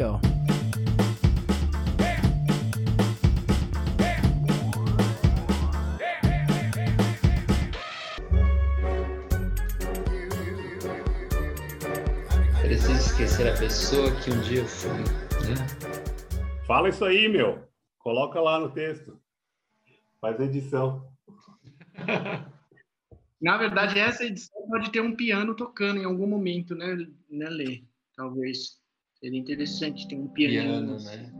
go. Preciso esquecer a pessoa que um dia fui, né? Fala isso aí, meu. Coloca lá no texto. Faz a edição. Na verdade, essa edição pode ter um piano tocando em algum momento, né, né Lê? Talvez. Seria interessante ter um piano. Piano, né?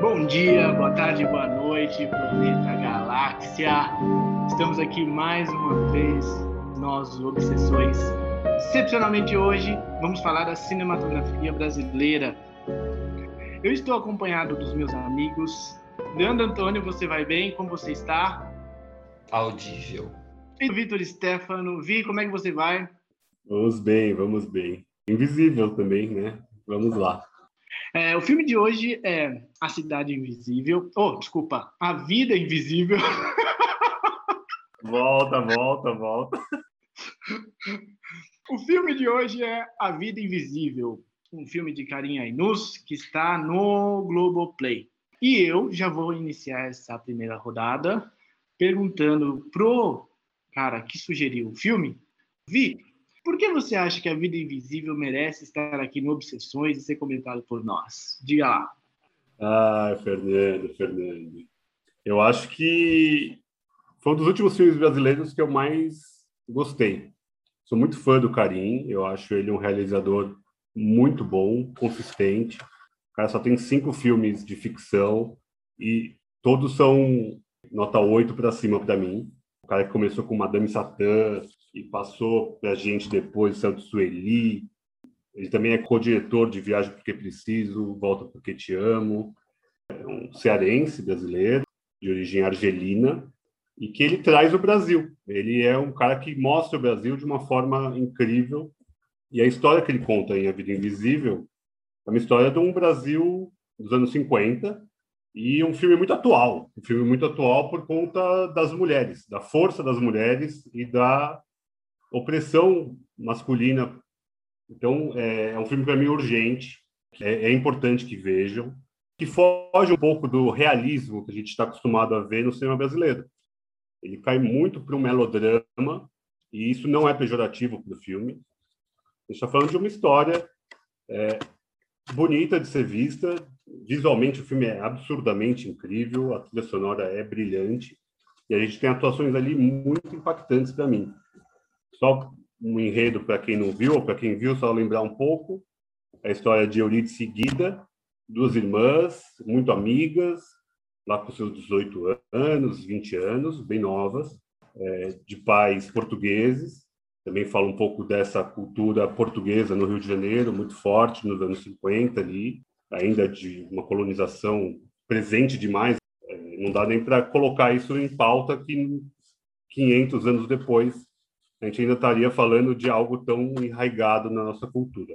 Bom dia, boa tarde, boa noite, planeta galáxia. Estamos aqui mais uma vez, nós, os Obsessões. Excepcionalmente hoje, vamos falar da cinematografia brasileira. Eu estou acompanhado dos meus amigos. Leandro Antônio, você vai bem? Como você está? Audível. E Vitor Stefano. Vi, como é que você vai? Vamos bem, vamos bem. Invisível também, né? Vamos lá. É, o filme de hoje é A Cidade Invisível. Oh, desculpa, A Vida Invisível. Volta, volta, volta. O filme de hoje é A Vida Invisível, um filme de Karim Ainus que está no Globoplay. E eu já vou iniciar essa primeira rodada perguntando pro cara que sugeriu o filme, Vi, por que você acha que A Vida Invisível merece estar aqui no Obsessões e ser comentado por nós? Diga lá. Ah, Fernando, Fernando. Eu acho que foi um dos últimos filmes brasileiros que eu mais gostei. Sou muito fã do Karim, eu acho ele um realizador muito bom, consistente. O cara só tem cinco filmes de ficção e todos são nota 8 para cima para mim. O cara que começou com Madame Satã e passou para a gente depois Santos Sueli. Ele também é co-diretor de Viagem Porque Preciso, Volta Porque Te Amo. É um cearense brasileiro, de origem argelina, e que ele traz o Brasil. Ele é um cara que mostra o Brasil de uma forma incrível. E a história que ele conta em A Vida Invisível é uma história de um Brasil dos anos 50 e um filme muito atual. Um filme muito atual por conta das mulheres, da força das mulheres e da opressão masculina. Então, é, é um filme para mim urgente. É, é importante que vejam que foge um pouco do realismo que a gente está acostumado a ver no cinema brasileiro. Ele cai muito para um melodrama, e isso não é pejorativo para o filme. A gente está falando de uma história é, bonita de ser vista. Visualmente, o filme é absurdamente incrível, a trilha sonora é brilhante, e a gente tem atuações ali muito impactantes para mim. Só um enredo para quem não viu, ou para quem viu, só lembrar um pouco. A história de Eurídice e Guida, duas irmãs, muito amigas, lá com seus 18 anos, 20 anos, bem novas, é, de pais portugueses. Também fala um pouco dessa cultura portuguesa no Rio de Janeiro, muito forte nos anos 50 ali, ainda de uma colonização presente demais. É, não dá nem para colocar isso em pauta que 500 anos depois a gente ainda estaria falando de algo tão enraizado na nossa cultura.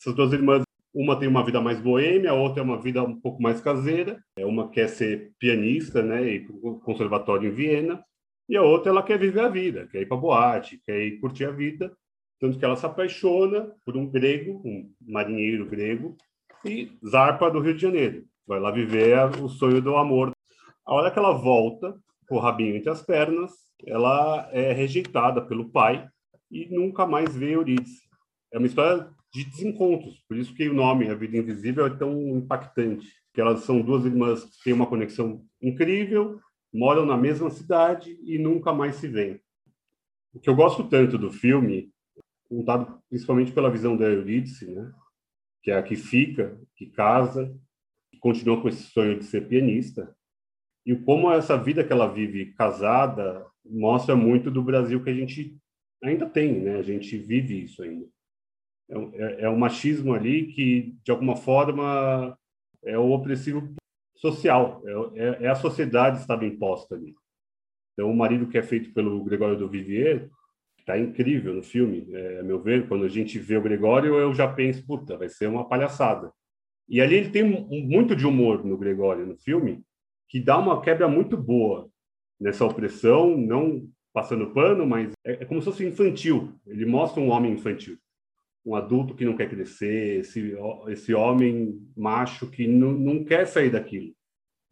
Essas duas irmãs uma tem uma vida mais boêmia, a outra é uma vida um pouco mais caseira. É uma quer ser pianista, né, e conservatório em Viena, e a outra ela quer viver a vida, quer ir para boate, quer ir curtir a vida, tanto que ela se apaixona por um grego, um marinheiro grego, e zarpa do Rio de Janeiro. Vai lá viver o sonho do amor. A hora que ela volta, com o rabinho entre as pernas, ela é rejeitada pelo pai e nunca mais vê Eurídice. É uma história de desencontros. Por isso que o nome A Vida Invisível é tão impactante. Que elas são duas irmãs que têm uma conexão incrível, moram na mesma cidade e nunca mais se veem. O que eu gosto tanto do filme, contado principalmente pela visão da Eurídice, né? que é a que fica, que casa, que continua com esse sonho de ser pianista, e como essa vida que ela vive casada mostra muito do Brasil que a gente ainda tem, né? A gente vive isso ainda. É, é, é um machismo ali que, de alguma forma, é o opressivo social, é, é, é a sociedade estava imposta ali. Então, o marido que é feito pelo Gregório do Vivier está incrível no filme, é, a meu ver. Quando a gente vê o Gregório, eu já penso, puta, vai ser uma palhaçada. E ali ele tem muito de humor no Gregório, no filme, que dá uma quebra muito boa nessa opressão, não passando pano, mas é, é como se fosse infantil. Ele mostra um homem infantil, um adulto que não quer crescer, esse, esse homem macho que não, não quer sair daquilo.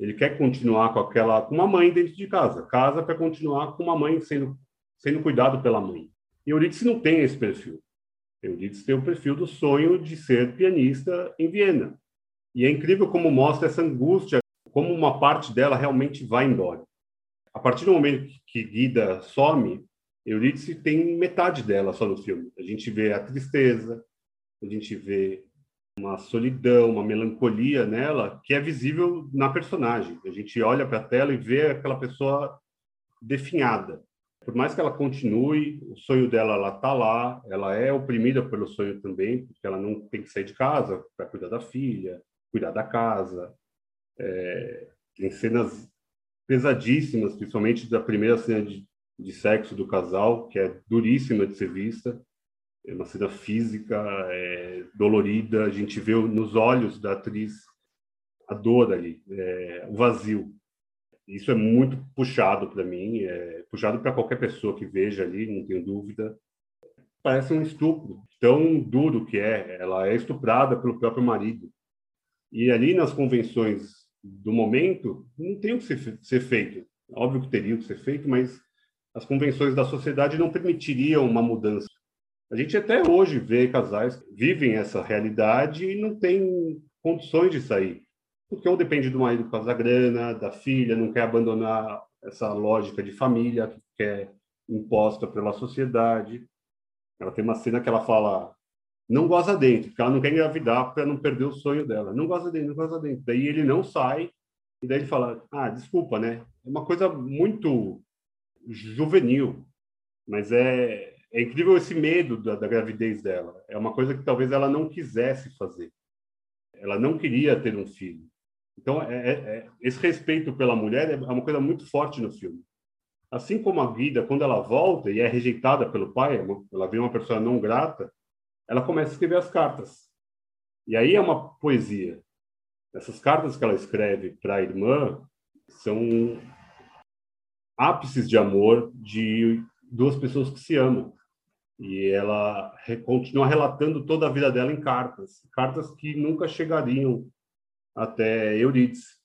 Ele quer continuar com aquela, com uma mãe dentro de casa. Casa para continuar com uma mãe sendo sendo cuidado pela mãe. E Eurídice não tem esse perfil. Eurídice tem o perfil do sonho de ser pianista em Viena. E é incrível como mostra essa angústia, como uma parte dela realmente vai embora. A partir do momento que Guida some, Eurídice tem metade dela só no filme. A gente vê a tristeza, a gente vê uma solidão, uma melancolia nela que é visível na personagem. A gente olha para a tela e vê aquela pessoa definhada. Por mais que ela continue, o sonho dela ela tá lá, ela é oprimida pelo sonho também, porque ela não tem que sair de casa para cuidar da filha, cuidar da casa. É, tem cenas pesadíssimas, principalmente da primeira cena de, de sexo do casal, que é duríssima de ser vista é uma cena física é, dolorida. A gente vê nos olhos da atriz a dor ali, é, o vazio. Isso é muito puxado para mim, é puxado para qualquer pessoa que veja ali, não tenho dúvida. Parece um estupro, tão duro que é. Ela é estuprada pelo próprio marido. E ali nas convenções do momento, não tem o que ser, ser feito. Óbvio que teria que ser feito, mas as convenções da sociedade não permitiriam uma mudança. A gente até hoje vê casais que vivem essa realidade e não tem condições de sair. Porque ou depende do marido por causa da grana, da filha, não quer abandonar essa lógica de família que é imposta pela sociedade. Ela tem uma cena que ela fala não goza dentro, porque ela não quer engravidar para não perder o sonho dela. Não goza dentro, não goza dentro. Daí ele não sai, e daí ele fala, ah, desculpa, né? É uma coisa muito juvenil, mas é, é incrível esse medo da, da, gravidez dela. É uma coisa que talvez ela não quisesse fazer. Ela não queria ter um filho. Então, é, é, é esse respeito pela mulher é uma coisa muito forte no filme. Assim como a Guida, quando ela volta e é rejeitada pelo pai, é ela vê uma pessoa não grata, ela começa a escrever as cartas. E aí é uma poesia. Essas cartas que ela escreve para a irmã são ápices de amor de duas pessoas que se amam e ela continua relatando toda a vida dela em cartas, cartas que nunca chegariam até Eurídice.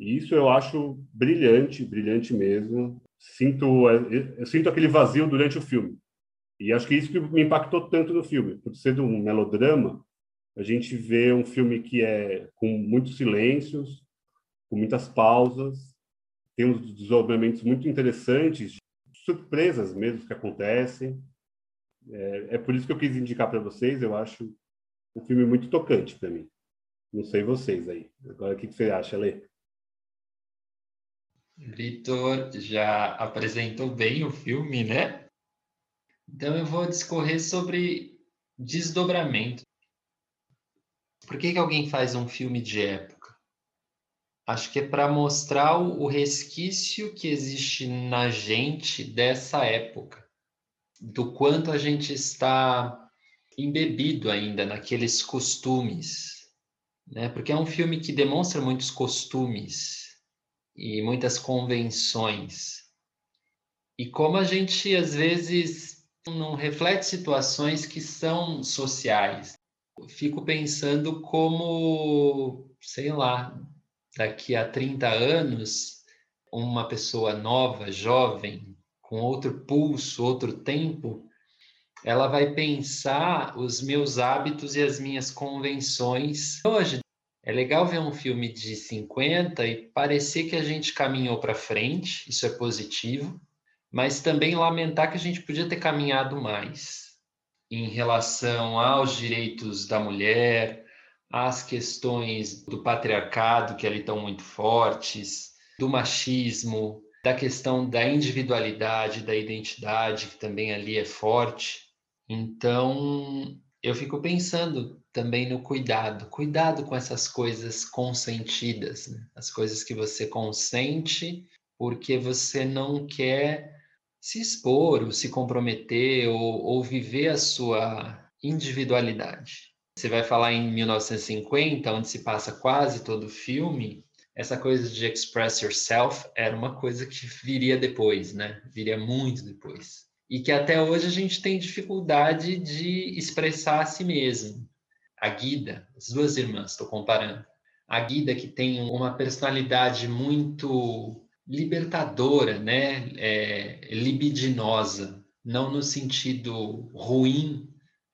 E isso eu acho brilhante, brilhante mesmo. Sinto, eu sinto aquele vazio durante o filme. E acho que isso que me impactou tanto no filme, por ser um melodrama, a gente vê um filme que é com muitos silêncios, com muitas pausas, tem uns desdobramentos muito interessantes, surpresas mesmo que acontecem. É, é por isso que eu quis indicar para vocês. Eu acho um filme muito tocante para mim. Não sei vocês aí. Agora, o que, que você acha, Lê? Vitor já apresentou bem o filme, né? Então eu vou discorrer sobre desdobramento. Por que, que alguém faz um filme de época? Acho que é para mostrar o resquício que existe na gente dessa época do quanto a gente está embebido ainda naqueles costumes, né? Porque é um filme que demonstra muitos costumes e muitas convenções. E como a gente às vezes não reflete situações que são sociais. Fico pensando como, sei lá, daqui a 30 anos, uma pessoa nova, jovem, com outro pulso, outro tempo, ela vai pensar os meus hábitos e as minhas convenções. Hoje é legal ver um filme de 50 e parecer que a gente caminhou para frente, isso é positivo, mas também lamentar que a gente podia ter caminhado mais em relação aos direitos da mulher, às questões do patriarcado que ali estão muito fortes, do machismo, da questão da individualidade, da identidade, que também ali é forte. Então, eu fico pensando também no cuidado, cuidado com essas coisas consentidas, né? as coisas que você consente porque você não quer se expor, ou se comprometer, ou, ou viver a sua individualidade. Você vai falar em 1950, onde se passa quase todo o filme, essa coisa de express yourself era uma coisa que viria depois, né? Viria muito depois. E que até hoje a gente tem dificuldade de expressar a si mesmo. A Guida, as duas irmãs, estou comparando. A Guida que tem uma personalidade muito libertadora, né? É, libidinosa, não no sentido ruim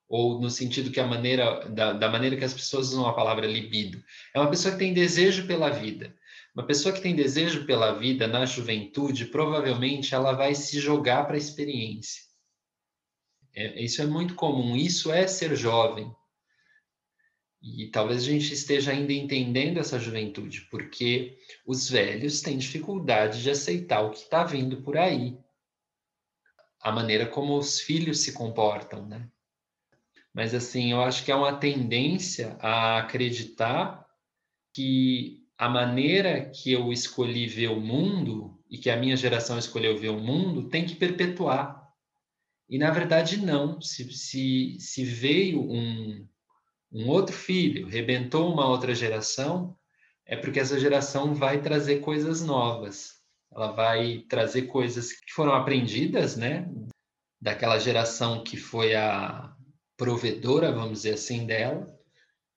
ou no sentido que a maneira da, da, maneira que as pessoas usam a palavra libido. É uma pessoa que tem desejo pela vida. Uma pessoa que tem desejo pela vida na juventude, provavelmente ela vai se jogar para a experiência. É, isso é muito comum. Isso é ser jovem. E talvez a gente esteja ainda entendendo essa juventude, porque os velhos têm dificuldade de aceitar o que está vindo por aí. A maneira como os filhos se comportam, né? Mas, assim, eu acho que há uma tendência a acreditar que a maneira que eu escolhi ver o mundo e que a minha geração escolheu ver o mundo tem que perpetuar. E, na verdade, não. Se, se, se veio um, um outro filho, rebentou uma outra geração, é porque essa geração vai trazer coisas novas. Ela vai trazer coisas que foram aprendidas, né? Daquela geração que foi a, provedora, vamos dizer assim, dela.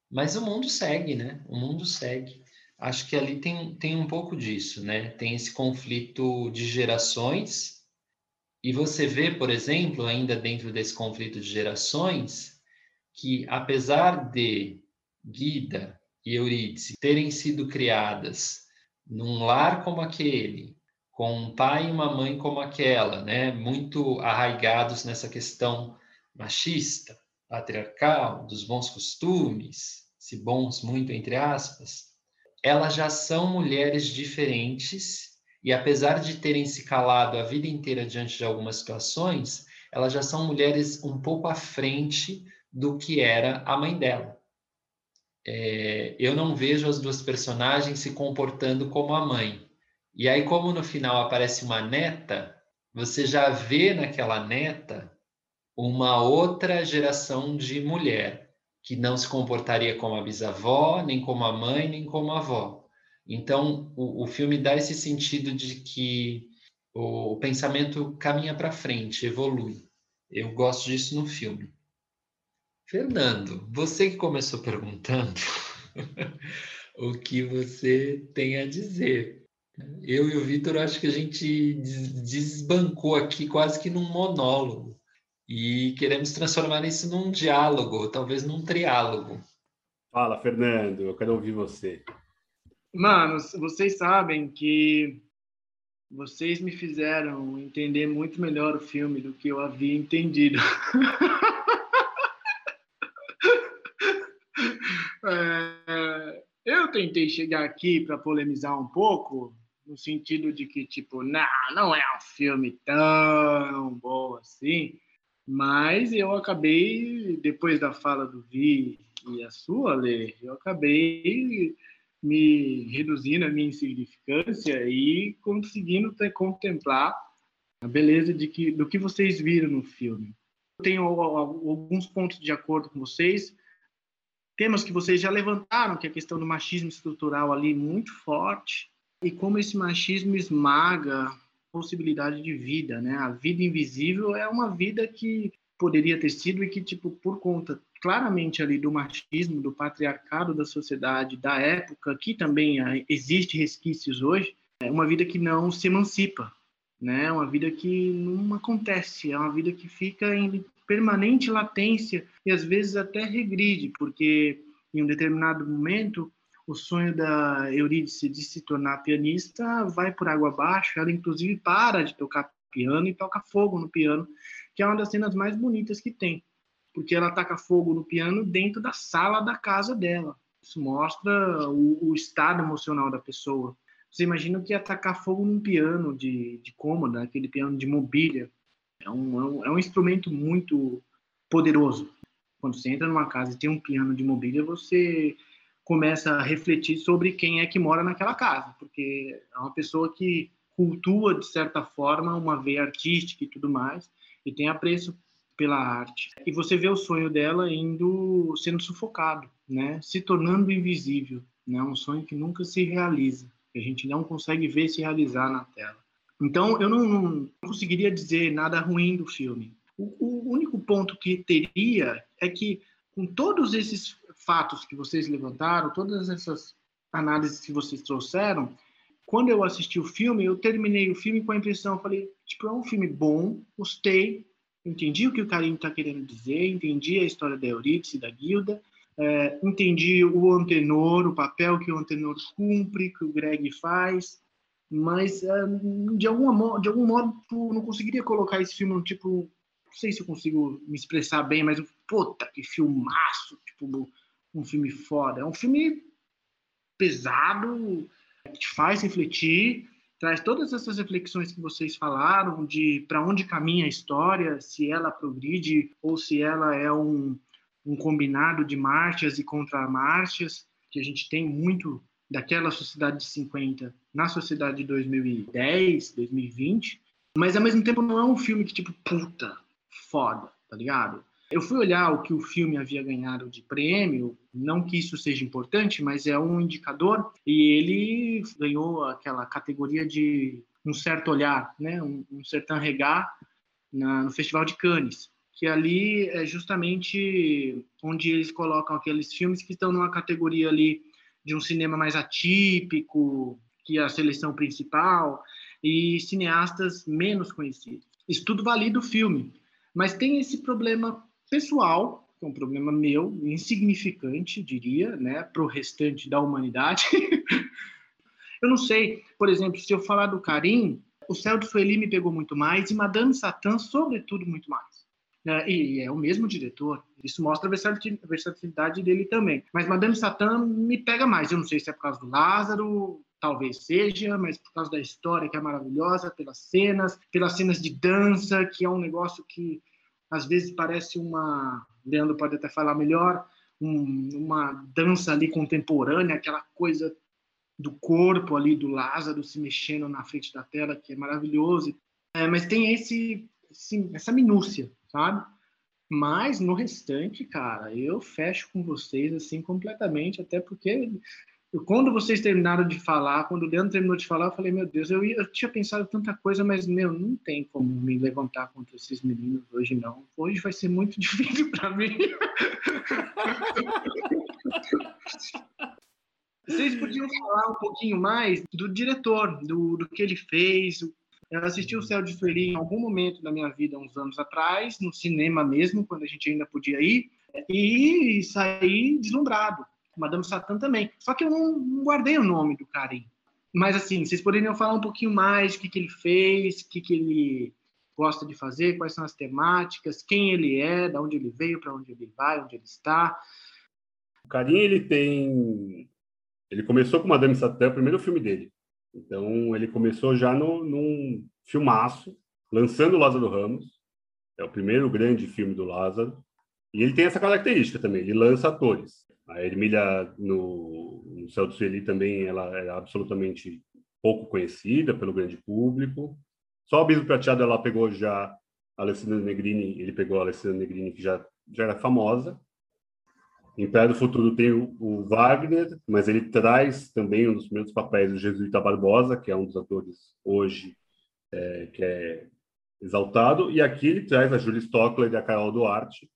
Mas o mundo segue, né? O mundo segue. Acho que ali tem, tem um pouco disso, né? Tem esse conflito de gerações. E você vê, por exemplo, ainda dentro desse conflito de gerações, que apesar de Guida e Eurídice terem sido criadas num lar como aquele, com um pai e uma mãe como aquela, né, muito arraigados nessa questão machista, patriarcal, dos bons costumes, se bons muito entre aspas, elas já são mulheres diferentes e apesar de terem se calado a vida inteira diante de algumas situações, elas já são mulheres um pouco à frente do que era a mãe dela. É, eu não vejo as duas personagens se comportando como a mãe. E aí, como no final aparece uma neta, você já vê naquela neta uma outra geração de mulher que não se comportaria como a bisavó, nem como a mãe, nem como a avó. Então, o, o filme dá esse sentido de que o, o pensamento caminha para frente, evolui. Eu gosto disso no filme. Fernando, você que começou perguntando o que você tem a dizer. Eu e o Vitor, acho que a gente desbancou aqui quase que num monólogo. E queremos transformar isso num diálogo, talvez num triálogo. Fala, Fernando, eu quero ouvir você. Manos, vocês sabem que vocês me fizeram entender muito melhor o filme do que eu havia entendido. é, eu tentei chegar aqui para polemizar um pouco, no sentido de que, tipo, não, não é um filme tão bom assim. Mas eu acabei, depois da fala do Vi e a sua, Lê, eu acabei me reduzindo a minha insignificância e conseguindo ter, contemplar a beleza de que, do que vocês viram no filme. Eu tenho alguns pontos de acordo com vocês, temas que vocês já levantaram, que é a questão do machismo estrutural ali muito forte, e como esse machismo esmaga possibilidade de vida, né? A vida invisível é uma vida que poderia ter sido e que, tipo, por conta claramente ali do machismo, do patriarcado da sociedade, da época, que também ah, existe resquícios hoje, é uma vida que não se emancipa, né? É uma vida que não acontece, é uma vida que fica em permanente latência e às vezes até regride, porque em um determinado momento o sonho da Eurídice de se tornar pianista vai por água abaixo. Ela, inclusive, para de tocar piano e toca fogo no piano, que é uma das cenas mais bonitas que tem, porque ela taca fogo no piano dentro da sala da casa dela. Isso mostra o, o estado emocional da pessoa. Você imagina que atacar fogo num piano de, de cômoda, aquele piano de mobília, é um, é um, é um instrumento muito poderoso. Quando você entra numa casa e tem um piano de mobília, você começa a refletir sobre quem é que mora naquela casa, porque é uma pessoa que cultua, de certa forma, uma veia artística e tudo mais, e tem apreço pela arte. E você vê o sonho dela indo sendo sufocado, né? Se tornando invisível, né? Um sonho que nunca se realiza, que a gente não consegue ver se realizar na tela. Então, eu não, não conseguiria dizer nada ruim do filme. O, o único ponto que teria é que, com todos esses fatos que vocês levantaram, todas essas análises que vocês trouxeram, quando eu assisti o filme, eu terminei o filme com a impressão, falei, tipo, é um filme bom, gostei, entendi o que o Karim está querendo dizer, entendi a história da Eurídice, da Guilda, é, entendi o Antenor, o papel que o Antenor cumpre, que o Greg faz, mas é, de, alguma, de algum modo não conseguiria colocar esse filme no tipo, não sei se eu consigo me expressar bem, mas puta, que filmaço, tipo, um filme foda. É um filme pesado, que te faz refletir, traz todas essas reflexões que vocês falaram de para onde caminha a história, se ela progride ou se ela é um, um combinado de marchas e contramarchas, que a gente tem muito daquela sociedade de 50 na sociedade de 2010, 2020, mas ao mesmo tempo não é um filme que tipo puta, foda, tá ligado? Eu fui olhar o que o filme havia ganhado de prêmio, não que isso seja importante, mas é um indicador, e ele ganhou aquela categoria de um certo olhar, né? um, um certain na, no Festival de Cannes, que ali é justamente onde eles colocam aqueles filmes que estão numa categoria ali de um cinema mais atípico, que é a seleção principal, e cineastas menos conhecidos. Isso tudo valida o filme, mas tem esse problema pessoal, que é um problema meu, insignificante, diria, né, para o restante da humanidade. eu não sei, por exemplo, se eu falar do Karim, o Céu de Sueli me pegou muito mais e Madame Satã, sobretudo, muito mais. É, e é o mesmo diretor, isso mostra a versatilidade dele também. Mas Madame Satã me pega mais. Eu não sei se é por causa do Lázaro, talvez seja, mas por causa da história que é maravilhosa, pelas cenas, pelas cenas de dança, que é um negócio que às vezes parece uma, Leandro pode até falar melhor, um, uma dança ali contemporânea, aquela coisa do corpo ali do Lázaro se mexendo na frente da tela, que é maravilhoso. É, mas tem esse, esse, essa minúcia, sabe? Mas no restante, cara, eu fecho com vocês assim completamente, até porque quando vocês terminaram de falar, quando o Leandro terminou de falar, eu falei, meu Deus, eu, eu tinha pensado tanta coisa, mas, meu, não tem como me levantar contra esses meninos hoje, não. Hoje vai ser muito difícil para mim. Vocês podiam falar um pouquinho mais do diretor, do, do que ele fez. Eu assisti o Céu de Sueli em algum momento da minha vida, uns anos atrás, no cinema mesmo, quando a gente ainda podia ir, e saí deslumbrado Madame Satã também. Só que eu não, guardei o nome do Karim. Mas, assim, vocês poderiam falar um pouquinho mais do que, que ele fez, o que, que ele gosta de fazer, quais são as temáticas, quem ele é, de onde ele veio, para onde ele vai, onde ele está. O Karim, ele tem... Ele começou com Madame Satã, o primeiro filme dele. Então, ele começou já no, num filmaço, lançando Lázaro Ramos. É o primeiro grande filme do Lázaro. E ele tem essa característica também, ele lança atores. A Ermília, no, no Céu do Sueli, também ela é absolutamente pouco conhecida pelo grande público. Só o Abismo Prateado ela pegou já a Alessandra Negrini, ele pegou a Alessandra Negrini, que já, já era famosa. Em Praia do Futuro tem o, o, Wagner, mas ele traz também um dos primeiros papéis do Jesuíta Barbosa, que é um dos atores hoje é, que é exaltado. E aqui ele traz a Julia Stockler e a Carol Duarte,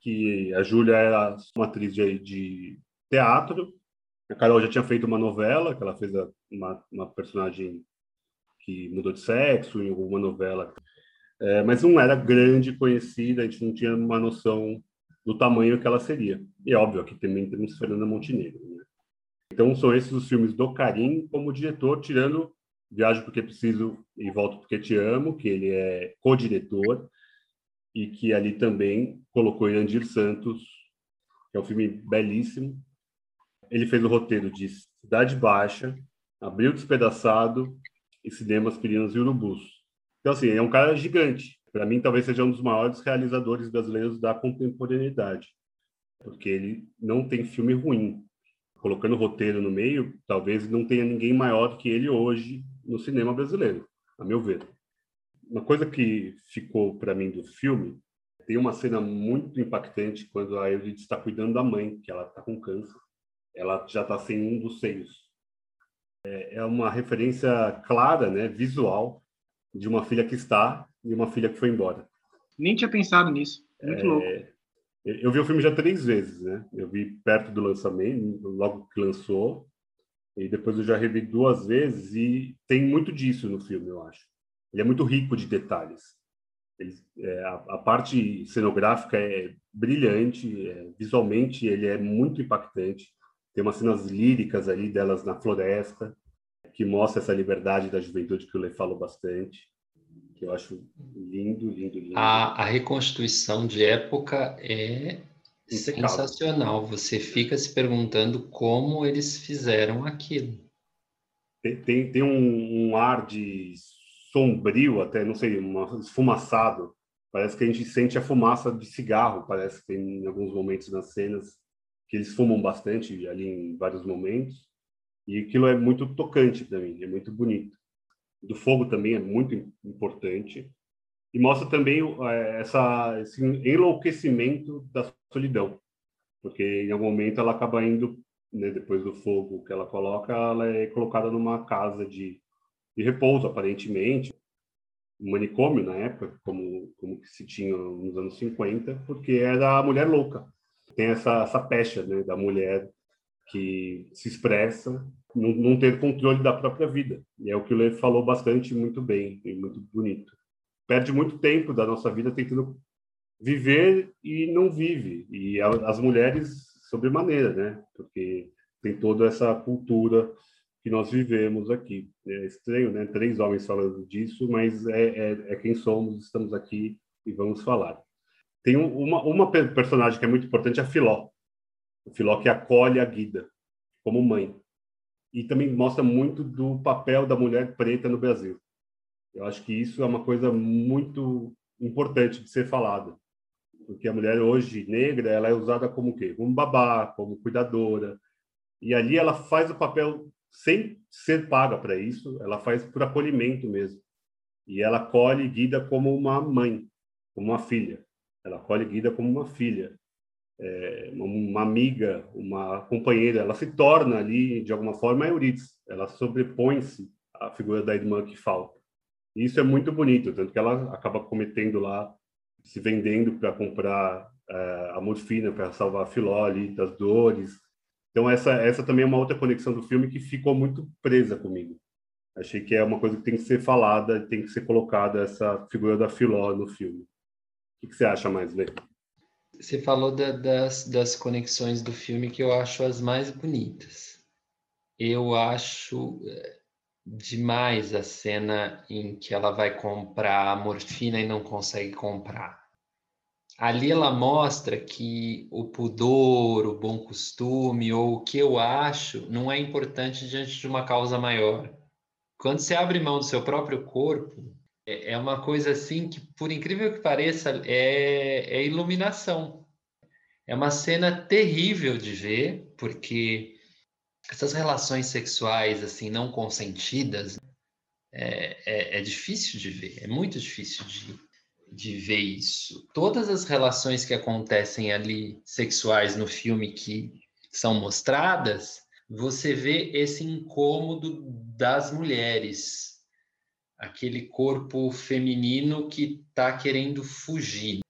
que a Júlia era uma atriz de, de, teatro. A Carol já tinha feito uma novela, que ela fez uma, uma personagem que mudou de sexo em alguma novela. É, mas não era grande, conhecida, a gente não tinha uma noção do tamanho que ela seria. E óbvio, aqui também temos Fernanda Montenegro. Né? Então são esses os filmes do Karim como diretor, tirando Viajo Porque Preciso e Volto Porque Te Amo, que ele é co-diretor e que ali também colocou Irandir Santos, que é um filme belíssimo. Ele fez o roteiro de Cidade Baixa, Abril Despedaçado e Cinemas Pirinos e Urubus. Então, assim, é um cara gigante. Para mim, talvez seja um dos maiores realizadores brasileiros da contemporaneidade, porque ele não tem filme ruim. Colocando roteiro no meio, talvez não tenha ninguém maior que ele hoje no cinema brasileiro, a meu ver uma coisa que ficou para mim do filme tem uma cena muito impactante quando a Edith está cuidando da mãe, que ela está com câncer. Ela já está sem um dos seios. É, é uma referência clara, né, visual, de uma filha que está e uma filha que foi embora. Nem tinha pensado nisso. Muito é, louco. Eu vi o filme já três vezes, né? Eu vi perto do lançamento, logo que lançou, e depois eu já revi duas vezes e tem muito disso no filme, eu acho. Ele é muito rico de detalhes. Ele, é, a, a, parte cenográfica é brilhante, é, visualmente ele é muito impactante. Tem umas cenas líricas ali delas na floresta, que mostra essa liberdade da juventude que o Lê falou bastante, que eu acho lindo, lindo, lindo. A, a reconstituição de época é sensacional. Você fica se perguntando como eles fizeram aquilo. Tem, tem, tem um, um ar de sombrio até, não sei, um esfumaçado. Parece que a gente sente a fumaça de cigarro, parece que tem em alguns momentos nas cenas que eles fumam bastante ali em vários momentos. E aquilo é muito tocante para mim, é muito bonito. Do fogo também é muito importante e mostra também é, essa esse enlouquecimento da solidão, porque em algum momento ela acaba indo, né, depois do fogo que ela coloca, ela é colocada numa casa de de repouso, aparentemente, um manicômio na época, como, como se tinha nos anos 50, porque era a mulher louca. Tem essa, essa pecha né, da mulher que se expressa, não, não ter controle da própria vida. E é o que o Lê falou bastante, muito bem e muito bonito. Perde muito tempo da nossa vida tentando viver e não vive. E as mulheres, sobremaneira, né? Porque tem toda essa cultura que nós vivemos aqui. É estranho, né? Três homens falando disso, mas é, é, é quem somos, estamos aqui e vamos falar. Tem uma, uma personagem que é muito importante, a Filó. O Filó que acolhe a Guida como mãe. E também mostra muito do papel da mulher preta no Brasil. Eu acho que isso é uma coisa muito importante de ser falada. Porque a mulher hoje negra, ela é usada como quê? Como babá, como cuidadora. E ali ela faz o papel sem ser paga para isso, ela faz por acolhimento mesmo. E ela acolhe Guida como uma mãe, como uma filha. Ela acolhe Guida como uma filha, é, uma, amiga, uma companheira. Ela se torna ali, de alguma forma, a Euridice. Ela sobrepõe-se à figura da irmã que falta. E isso é muito bonito, tanto que ela acaba cometendo lá, se vendendo para comprar é, a morfina para salvar a Filó ali das dores, então essa essa também é uma outra conexão do filme que ficou muito presa comigo. Achei que é uma coisa que tem que ser falada, tem que ser colocada essa figura da Filó no filme. O que, você acha mais, Lê? Você falou da, das, das conexões do filme que eu acho as mais bonitas. Eu acho eh, demais a cena em que ela vai comprar morfina e não consegue comprar ali ela mostra que o pudor, o bom costume ou o que eu acho não é importante diante de uma causa maior. Quando você abre mão do seu próprio corpo, é, é uma coisa assim que, por incrível que pareça, é, é iluminação. É uma cena terrível de ver, porque essas relações sexuais assim não consentidas é, é, é difícil de ver, é muito difícil de, de ver isso. Todas as relações que acontecem ali sexuais no filme que são mostradas, você vê esse incômodo das mulheres, aquele corpo feminino que está querendo fugir.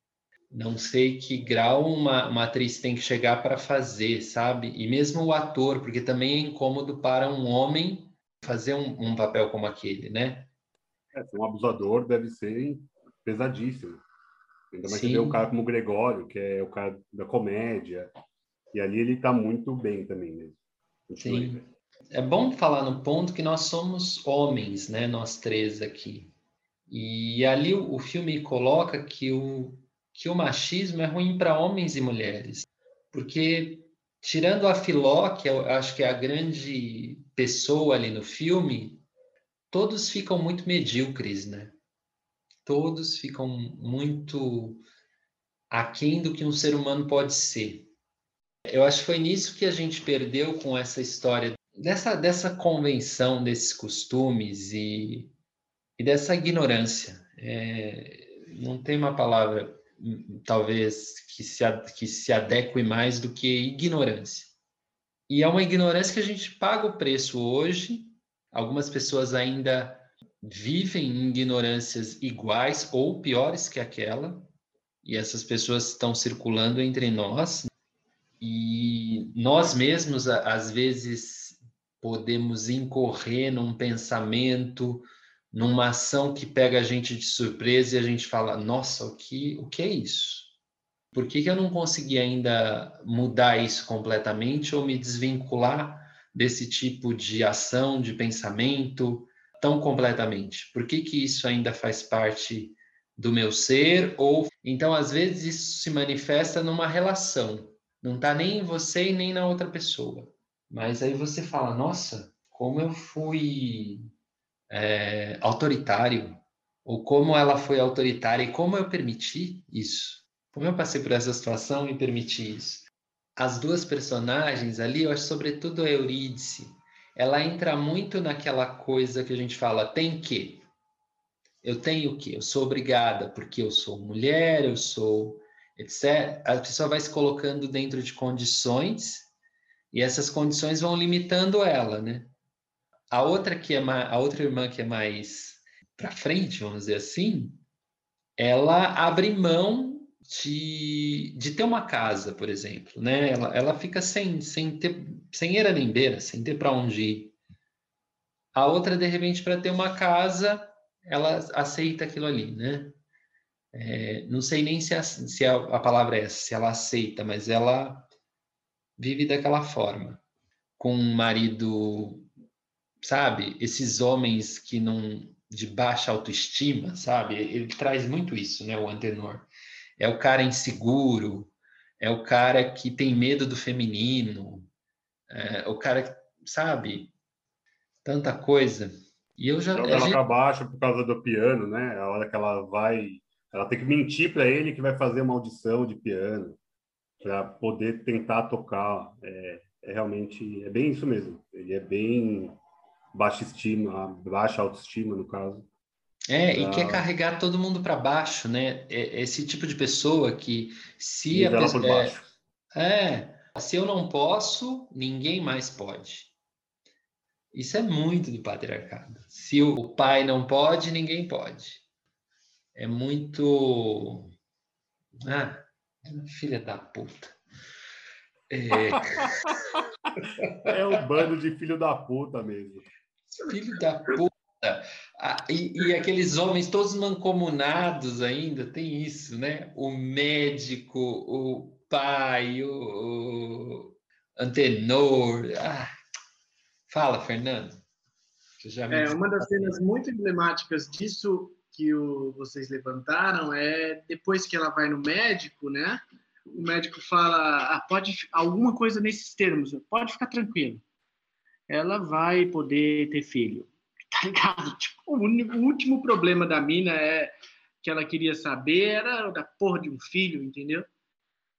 Não sei que grau uma, uma atriz tem que chegar para fazer, sabe? E mesmo o ator, porque também é incômodo para um homem fazer um, um papel como aquele, né? É, um abusador deve ser pesadíssimo. Ainda mais Sim. você vê um cara como o Gregório, que é o cara da comédia. E ali ele está muito bem também mesmo. Sim. É bom falar no ponto que nós somos homens, né? Nós três aqui. E ali o, o filme coloca que o, que o machismo é ruim para homens e mulheres. Porque, tirando a Filó, que eu acho que é a grande pessoa ali no filme, todos ficam muito medíocres, né? Todos ficam muito aquém do que um ser humano pode ser. Eu acho que foi nisso que a gente perdeu com essa história dessa, dessa convenção, desses costumes e, e dessa ignorância. É, não tem uma palavra talvez que se, que se adeque mais do que ignorância. E é uma ignorância que a gente paga o preço hoje. Algumas pessoas ainda vivem em ignorâncias iguais ou piores que aquela, e essas pessoas estão circulando entre nós. E nós mesmos, às vezes, podemos incorrer num pensamento, numa ação que pega a gente de surpresa e a gente fala: nossa, o que, o que é isso? Por que, que eu não consegui ainda mudar isso completamente ou me desvincular desse tipo de ação, de pensamento tão completamente? Por que, que isso ainda faz parte do meu ser? Ou então, às vezes, isso se manifesta numa relação, não está nem em você e nem na outra pessoa. Mas aí você fala: nossa, como eu fui é, autoritário, ou como ela foi autoritária e como eu permiti isso. Como eu passei por essa situação e permiti isso. As duas personagens ali, eu acho sobretudo a Eurídice, ela entra muito naquela coisa que a gente fala, tem que. Eu tenho que, eu sou obrigada, porque eu sou mulher, eu sou etc. A pessoa vai se colocando dentro de condições e essas condições vão limitando ela, né? A outra que é mais, a outra irmã que é mais para frente, vamos dizer assim, ela abre mão de, de ter uma casa, por exemplo, né? Ela, ela fica sem, sem ter, sem era nem beira, sem ter para onde ir. A outra, de repente, para ter uma casa, ela aceita aquilo ali, né? É, não sei nem se, a, se a, a palavra é essa, se ela aceita, mas ela vive daquela forma, com um marido sabe? Esses homens que não de baixa autoestima, sabe? Ele traz muito isso, né? O Antenor é o cara inseguro, é o cara que tem medo do feminino, é o cara, sabe? Tanta coisa. E eu já Joga ela gente... para baixo por causa do piano, né? A hora que ela vai, ela tem que mentir para ele que vai fazer uma audição de piano para poder tentar tocar. É, é realmente é bem isso mesmo. Ele é bem baixa estima, baixa autoestima, no caso. É, e quer carregar todo mundo para baixo, né? É, esse tipo de pessoa que se a pessoa, por baixo. É, é, se eu não posso, ninguém mais pode. Isso é muito do patriarcado. Se o pai não pode, ninguém pode. É muito. Ah, filha da puta. É... é o bando de filho da puta mesmo. Filho da puta. Ah, e, e, aqueles homens todos mancomunados ainda, tem isso, né? O médico, o pai, o, o antenor. Ah. Fala, Fernando. É, uma das cenas muito emblemáticas disso que o, vocês levantaram é depois que ela vai no médico, né? O médico fala, ah, pode alguma coisa nesses termos, pode ficar tranquilo ela vai poder ter filho. Tá ligado? Tipo, o, o último problema da mina é que ela queria saber era da porra de um filho, entendeu?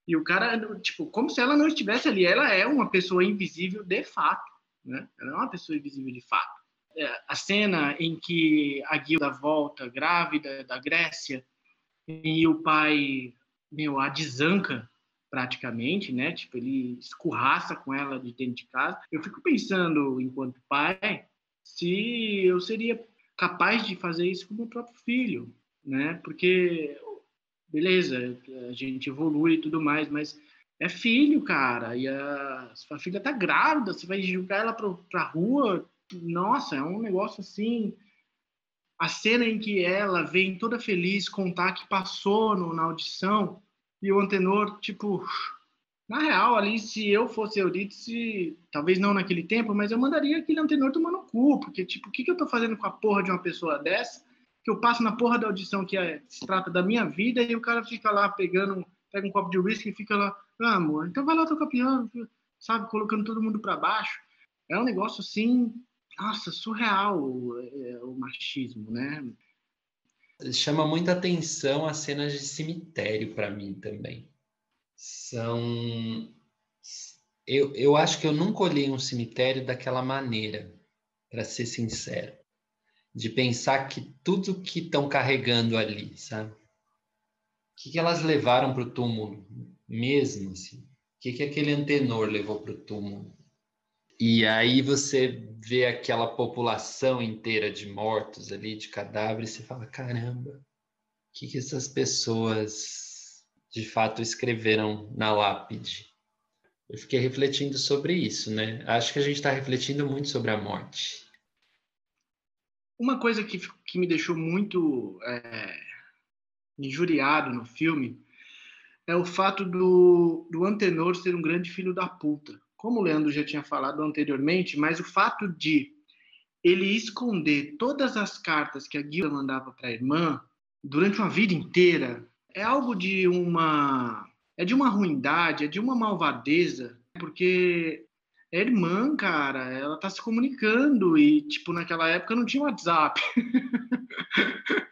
E o cara, tipo, como se ela não estivesse ali. Ela é uma pessoa invisível de fato, né? Ela é uma pessoa invisível de fato. É, a cena em que a Guilda volta grávida da Grécia e o pai, meu, a desanca praticamente, né? Tipo, ele escorraça com ela de dentro de casa. Eu fico pensando, enquanto pai, se eu seria capaz de fazer isso com o meu próprio filho, né? Porque, beleza, a gente evolui e tudo mais, mas é filho, cara, e a sua filha tá grávida, você vai jogar ela pra rua, nossa, é um negócio assim... A cena em que ela vem toda feliz contar que passou no, na audição, e o Antenor, tipo, na real, ali, se eu fosse Eurídice, talvez não naquele tempo, mas eu mandaria aquele Antenor tomar no cu, porque, tipo, o que, que eu tô fazendo com a porra de uma pessoa dessa, que eu passo na porra da audição que é, se trata da minha vida, e o cara fica lá pegando, pega um copo de uísque e fica lá, ah, amor, então vai lá tocar piano, sabe, colocando todo mundo para baixo. É um negócio, assim, nossa, surreal é, o machismo, né? chama muita atenção as cenas de cemitério para mim também. São. Eu, eu acho que eu nunca olhei um cemitério daquela maneira, para ser sincero. De pensar que tudo que estão carregando ali, sabe? que, que elas levaram para o túmulo mesmo, assim? O que, que aquele antenor levou para o túmulo? E aí você vê aquela população inteira de mortos ali, de cadáveres, e você fala, caramba, o que, que essas pessoas de fato escreveram na lápide? Eu fiquei refletindo sobre isso, né? Acho que a gente está refletindo muito sobre a morte. Uma coisa que, que me deixou muito é, injuriado no filme é o fato do, do Antenor ser um grande filho da puta como o Leandro já tinha falado anteriormente, mas o fato de ele esconder todas as cartas que a Guilda mandava para a irmã durante uma vida inteira é algo de uma é de uma ruindade, é de uma malvadeza, porque a irmã, cara, ela tá se comunicando e tipo naquela época não tinha WhatsApp.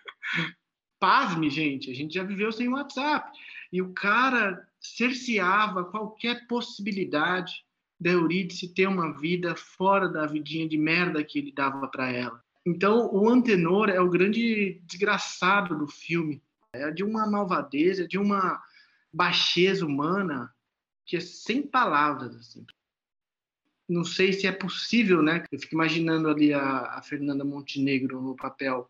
Pasme, gente, a gente já viveu sem WhatsApp. E o cara cerceava qualquer possibilidade da Eurídice ter uma vida fora da vidinha de merda que ele dava para ela. Então, o Antenor é o grande desgraçado do filme. É de uma malvadeza, de uma baixeza humana que é sem palavras. Assim. Não sei se é possível, né? Eu fico imaginando ali a, a Fernanda Montenegro no papel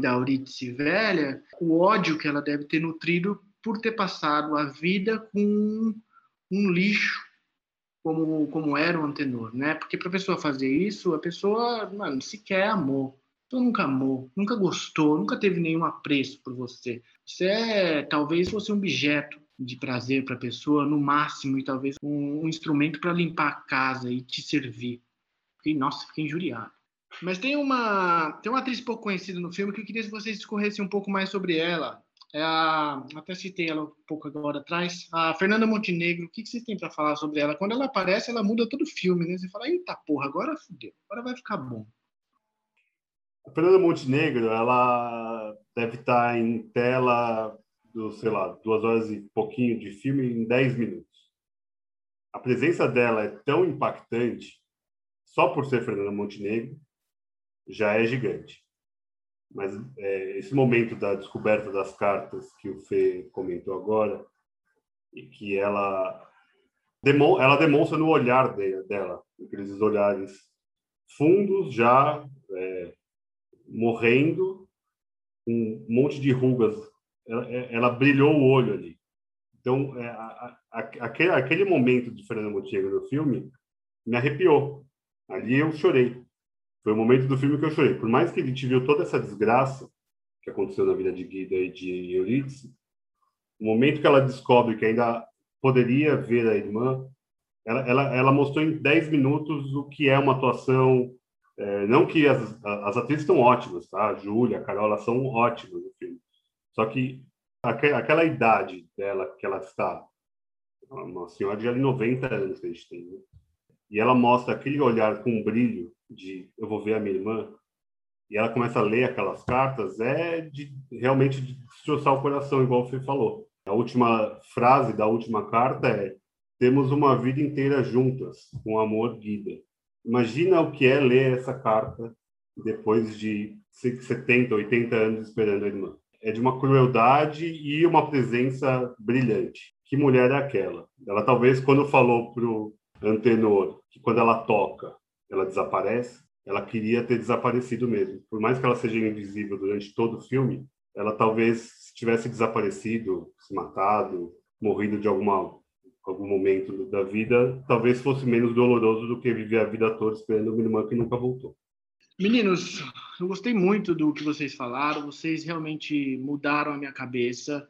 da Eurídice velha, o ódio que ela deve ter nutrido por ter passado a vida com um lixo como, como era o antenor, né? Porque para a pessoa fazer isso, a pessoa, mano, sequer amou. Então nunca amou, nunca gostou, nunca teve nenhum apreço por você. Você é, talvez fosse um objeto de prazer para a pessoa, no máximo, e talvez um, um instrumento para limpar a casa e te servir. Fiquei, nossa, fiquei injuriado. Mas tem uma, tem uma atriz pouco conhecida no filme que eu queria que vocês discorressem um pouco mais sobre ela. É a, até citei ela um pouco agora atrás, a Fernanda Montenegro. O que, que vocês têm para falar sobre ela? Quando ela aparece, ela muda todo o filme, né? Você fala, eita porra, agora fudeu, agora vai ficar bom. A Fernanda Montenegro, ela deve estar em tela do, sei lá, duas horas e pouquinho de filme em dez minutos. A presença dela é tão impactante, só por ser Fernanda Montenegro, já é gigante. Mas é, esse momento da descoberta das cartas que o Fê comentou agora, e que ela, ela demonstra no olhar de, dela, aqueles olhares fundos, já é, morrendo, um monte de rugas. Ela, é, ela, brilhou o olho ali. Então, é, a, a, aquele, aquele momento de Fernando Montenegro no filme me arrepiou. Ali eu chorei. Foi o momento do filme que eu chorei. Por mais que a gente viu toda essa desgraça que aconteceu na vida de Guida e de Eurídice, o momento que ela descobre que ainda poderia ver a irmã, ela, ela, ela mostrou em 10 minutos o que é uma atuação. É, não que as, as atrizes estão ótimas, tá? A Júlia, a Carol, elas são ótimas no filme. Só que aquela idade dela que ela está, uma senhora de 90 anos que a gente tem, né? e ela mostra aquele olhar com brilho de eu vou ver a minha irmã e ela começa a ler aquelas cartas é de realmente de destroçar o coração igual você falou a última frase da última carta é temos uma vida inteira juntas com amor guida imagina o que é ler essa carta depois de 70 80 anos esperando a irmã. É de uma crueldade e uma presença brilhante. Que mulher é aquela? Ela talvez quando falou pro Antenor que quando ela toca ela desaparece, ela queria ter desaparecido mesmo. Por mais que ela seja invisível durante todo o filme, ela talvez tivesse desaparecido, se matado, morrido de alguma algum momento da vida, talvez fosse menos doloroso do que viver a vida toda esperando uma irmã que nunca voltou. Meninos, eu gostei muito do que vocês falaram. Vocês realmente mudaram a minha cabeça.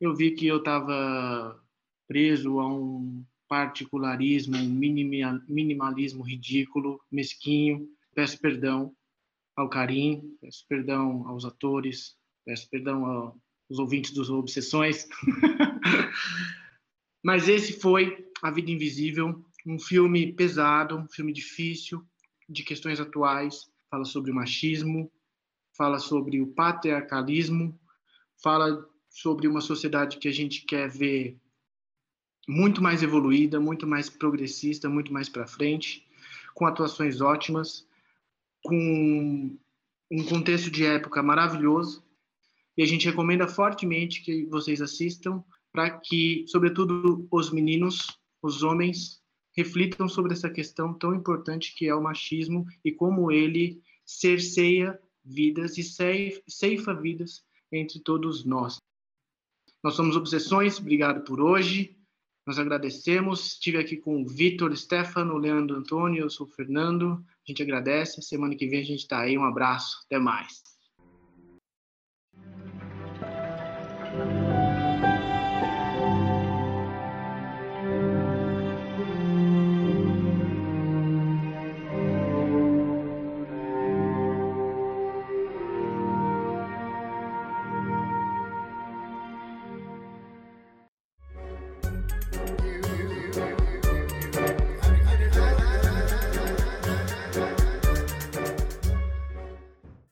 Eu vi que eu estava preso a um particularismo, um minimalismo ridículo, mesquinho. Peço perdão ao Karim, peço perdão aos atores, peço perdão aos ouvintes dos Obsessões. Mas esse foi A Vida Invisível, um filme pesado, um filme difícil, de questões atuais. Fala sobre o machismo, fala sobre o patriarcalismo, fala sobre uma sociedade que a gente quer ver muito mais evoluída, muito mais progressista, muito mais para frente, com atuações ótimas, com um contexto de época maravilhoso. e a gente recomenda fortemente que vocês assistam para que, sobretudo, os meninos, os homens, reflitam sobre essa questão tão importante que é o machismo e como ele cerceia vidas e ceifa vidas entre todos nós. Nós somos Obsessões, obrigado por hoje. Nós agradecemos. Estive aqui com o Vitor, Stefano, Leandro Antônio, eu sou o Fernando. A gente agradece. Semana que vem a gente está aí. Um abraço. Até mais.